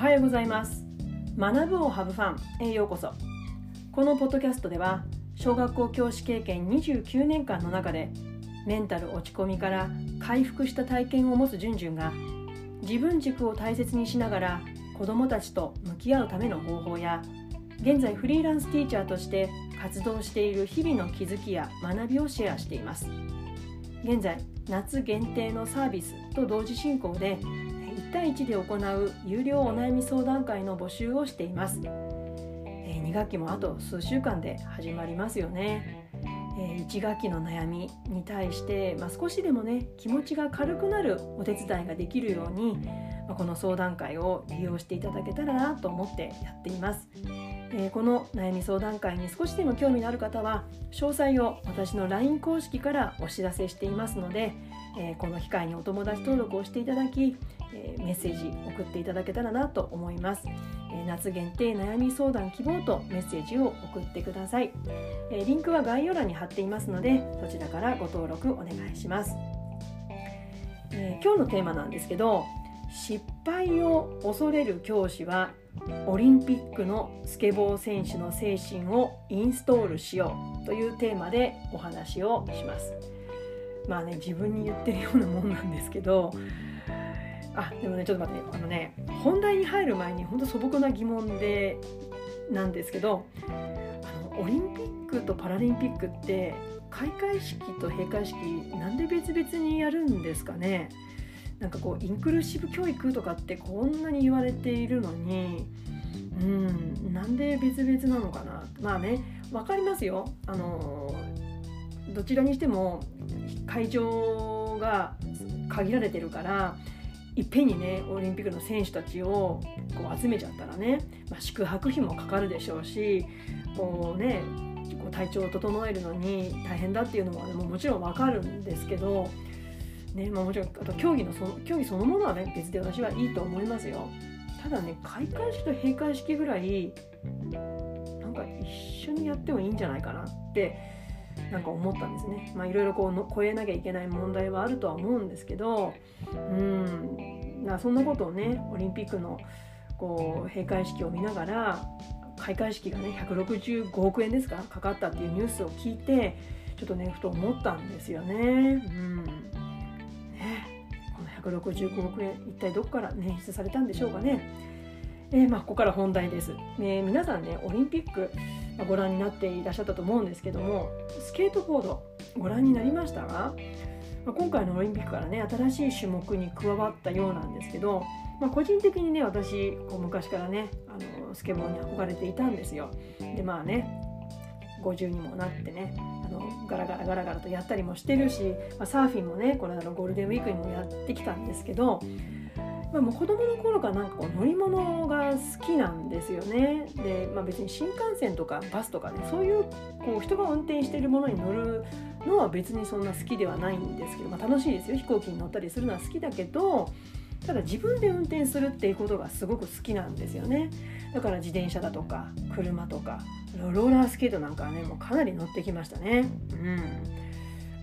はようございます。学ぶをハブファンへようこそ。このポッドキャストでは小学校教師経験29年間の中でメンタル落ち込みから回復した体験を持つじゅんじゅんが自分軸を大切にしながら子どもたちと向き合うための方法や現在フリーランスティーチャーとして活動している日々の気づきや学びをシェアしています。現在夏限定のサービスと同時進行で1対1で行う有料お悩み相談会の募集をしていますえ2学期もあと数週間で始まりますよねえ1学期の悩みに対して、まあ、少しでもね気持ちが軽くなるお手伝いができるように、まあ、この相談会を利用していただけたらなと思ってやっています。えー、この悩み相談会に少しでも興味のある方は詳細を私の LINE 公式からお知らせしていますので、えー、この機会にお友達登録をしていただき、え、メッセージ送っていただけたらなと思います、え夏限定悩み相談希望とメッセージを送ってください、えリンクは概要欄に貼っていますのでそちらからご登録お願いします、え今日のテーマなんですけど失敗を恐れる教師はオリンピックのスケボー選手の精神をインストールしようというテーマでお話をします。まあね自分に言ってるようなもんなんですけどあでもねちょっと待って。あのね本題に入る前に本当素朴な疑問でなんですけどあのオリンピックとパラリンピックって開会式と閉会式なんで別々にやるんですかね？なんかこうインクルーシブ教育とかってこんなに言われているのにうんなんで別々なのかな？まあね分かりますよ。あのどちらにしても会場が限られてるからいっぺんにねオリンピックの選手たちをこう集めちゃったらね、まあ、宿泊費もかかるでしょうしこうねこう体調を整えるのに大変だっていうのもももちろん分かるんですけどねまあ、もちろんあと競技のその競技そのものはね別で私はいいと思いますよ。ただね開会式と閉会式ぐらいなんか一緒にやってもいいんじゃないかなってなんか思ったんですね。まあいろいろこうの超えなきゃいけない問題はあるとは思うんですけどうん。なそんなことをねオリンピックのこう閉会式を見ながら開会式がね165億円ですかかかったっていうニュースを聞いてちょっとねふと思ったんですよね。うん。ね。この165億円一体どこから捻出されたんでしょうかね。えー、まあ、ここから本題です、えー、皆さんねオリンピックご覧になっていらっしゃったと思うんですけどもスケートボードご覧になりましたが、今回のオリンピックからね新しい種目に加わったようなんですけど、まあ、個人的にね私こう昔からねあのスケボーに憧れていたんですよ。でまあね50にもなってねあのガラガラガラガラとやったりもしてるし、まあ、サーフィンもねこの間のゴールデンウィークにもやってきたんですけど、まあ、もう子供の頃からなんかこう乗り物が好きなんですよね。で、まあ、別に新幹線とかバスとかねそういうこう人が運転しているものに乗るのは別にそんな好きではないんですけど、まあ、楽しいですよ。飛行機に乗ったりするのは好きだけどただ自分で運転するっていうことがすごく好きなんですよね。だから自転車だとか車とかローラースケートなんかはねもうかなり乗ってきましたね。うん。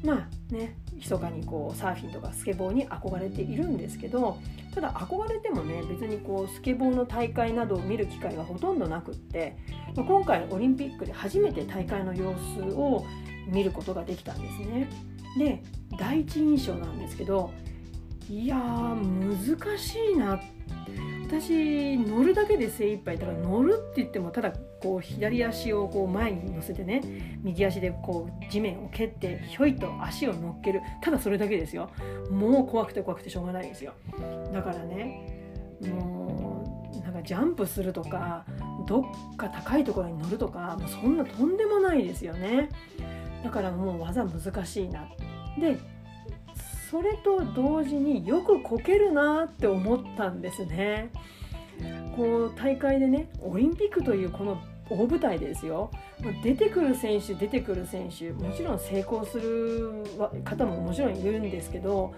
まあね密かにこうサーフィンとかスケボーに憧れているんですけどただ憧れてもね別にこうスケボーの大会などを見る機会はほとんどなくってま今回オリンピックで初めて大会の様子を見ることができたんですね。で第一印象なんですけどいやー難しいな私乗るだけで精一杯だから乗るって言ってもただこう左足をこう前に乗せてね右足でこう地面を蹴ってひょいと足を乗っける。ただそれだけですよ。もう怖くて怖くてしょうがないですよ。だからねもうなんかジャンプするとかどっか高いところに乗るとかもうそんなとんでもないですよね。だからもう技難しいな。でそれと同時によくこけるなって思ったんですね。こう大会でねオリンピックというこの大舞台ですよ。出てくる選手出てくる選手もちろん成功する方ももちろんいるんですけど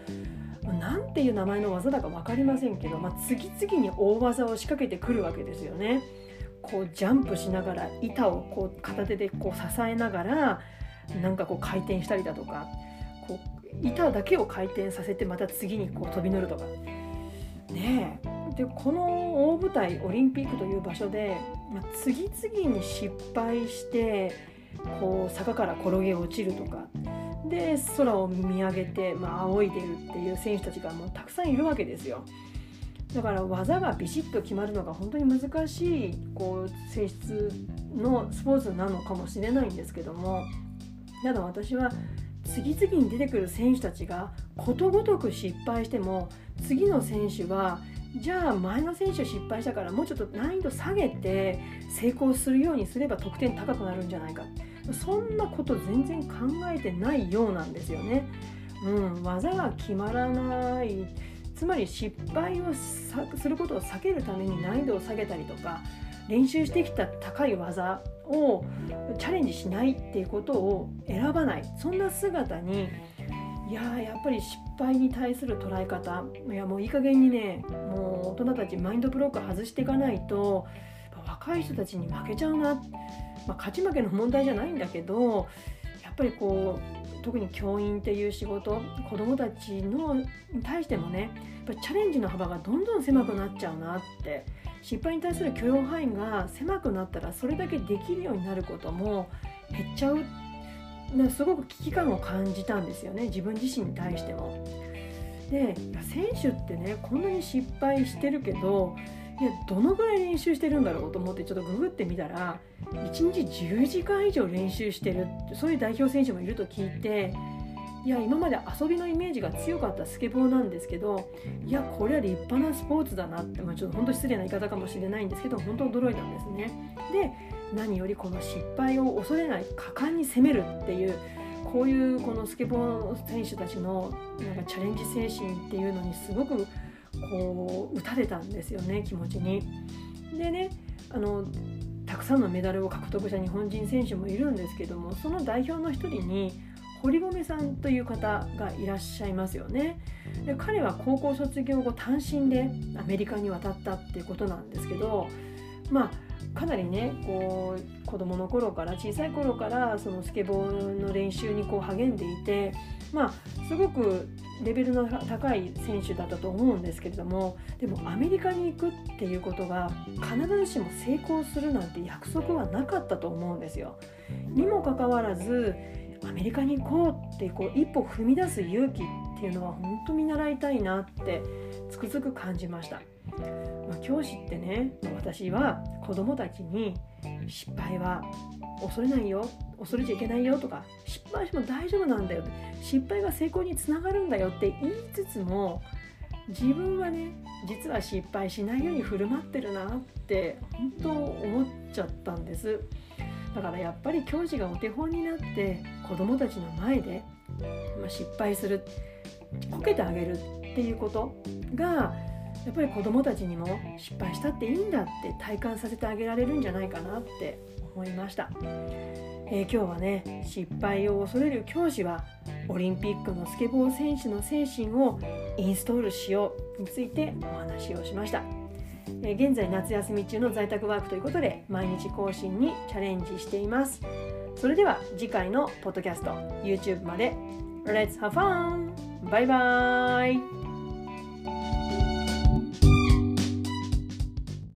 何ていう名前の技だか分かりませんけど、まあ、次々に大技を仕掛けてくるわけですよね。こうジャンプしながら板をこう片手でこう支えながらなんかこう回転したりだとかこう板だけを回転させてまた次にこう飛び乗るとか。ねえ。でこの大舞台オリンピックという場所で、まあ、次々に失敗してこう坂から転げ落ちるとかで空を見上げて、まあ、仰いでるっていう選手たちがもうたくさんいるわけですよ。だから技がビシッと決まるのが本当に難しいこう性質のスポーツなのかもしれないんですけどもただ私は次々に出てくる選手たちがことごとく失敗しても次の選手はじゃあ前の選手失敗したからもうちょっと難易度下げて成功するようにすれば得点高くなるんじゃないか。そんなこと全然考えてないようなんですよね。うん、技が決まらない。つまり失敗をすることを避けるために難易度を下げたりとか練習してきた高い技をチャレンジしないっていうことを選ばない。そんな姿にいややっぱり失敗に対する捉え方いやもういい加減にね人たちマインドブロック外していかないと若い人たちに負けちゃうな、まあ、勝ち負けの問題じゃないんだけどやっぱりこう特に教員っていう仕事子どもたちのに対してもねやっぱチャレンジの幅がどんどん狭くなっちゃうなって失敗に対する許容範囲が狭くなったらそれだけできるようになることも減っちゃうすごく危機感を感じたんですよね自分自身に対しても。で選手ってねこんなに失敗してるけどいやどのぐらい練習してるんだろうと思ってちょっとググってみたら1日10時間以上練習してるそういう代表選手もいると聞いていや今まで遊びのイメージが強かったスケボーなんですけどいやこれは立派なスポーツだなって、まあ、ちょっと本当失礼な言い方かもしれないんですけど本当驚いたんですね。で何よりこの失敗を恐れない果敢に攻めるっていうこういうこのスケボー選手たちのなんかチャレンジ精神っていうのにすごくこう打たれたんですよね気持ちに。でねあのたくさんのメダルを獲得した日本人選手もいるんですけどもその代表の一人に堀米さんという方がいらっしゃいますよねで彼は高校卒業後単身でアメリカに渡ったっていうことなんですけどまあかなりねこう子供の頃から小さい頃からそのスケボーの練習にこう励んでいてまあすごくレベルの高い選手だったと思うんですけれどもでもアメリカに行くっていうことが必ずしも成功するなんて約束はなかったと思うんですよ。にもかかわらずアメリカに行こうってこう一歩踏み出す勇気っていうのは本当見習いたいなってつくづく感じました。まあ、教師ってね私は子どもたちに失敗は恐れないよ恐れちゃいけないよとか失敗しても大丈夫なんだよ失敗が成功につながるんだよって言いつつも自分はね実は失敗しないように振る舞ってるなって本当思っちゃったんです。だからやっぱり教師がお手本になって子どもたちの前で、ま、失敗するこけてあげるっていうことがやっぱり子どもたちにも失敗したっていいんだって体感させてあげられるんじゃないかなって思いました、えー、今日はね失敗を恐れる教師はオリンピックのスケボー選手の精神をインストールしようについてお話をしました、えー、現在夏休み中の在宅ワークということで毎日更新にチャレンジしています。それでは次回のポッドキャスト YouTube まで。Let's have fun! バイバイ!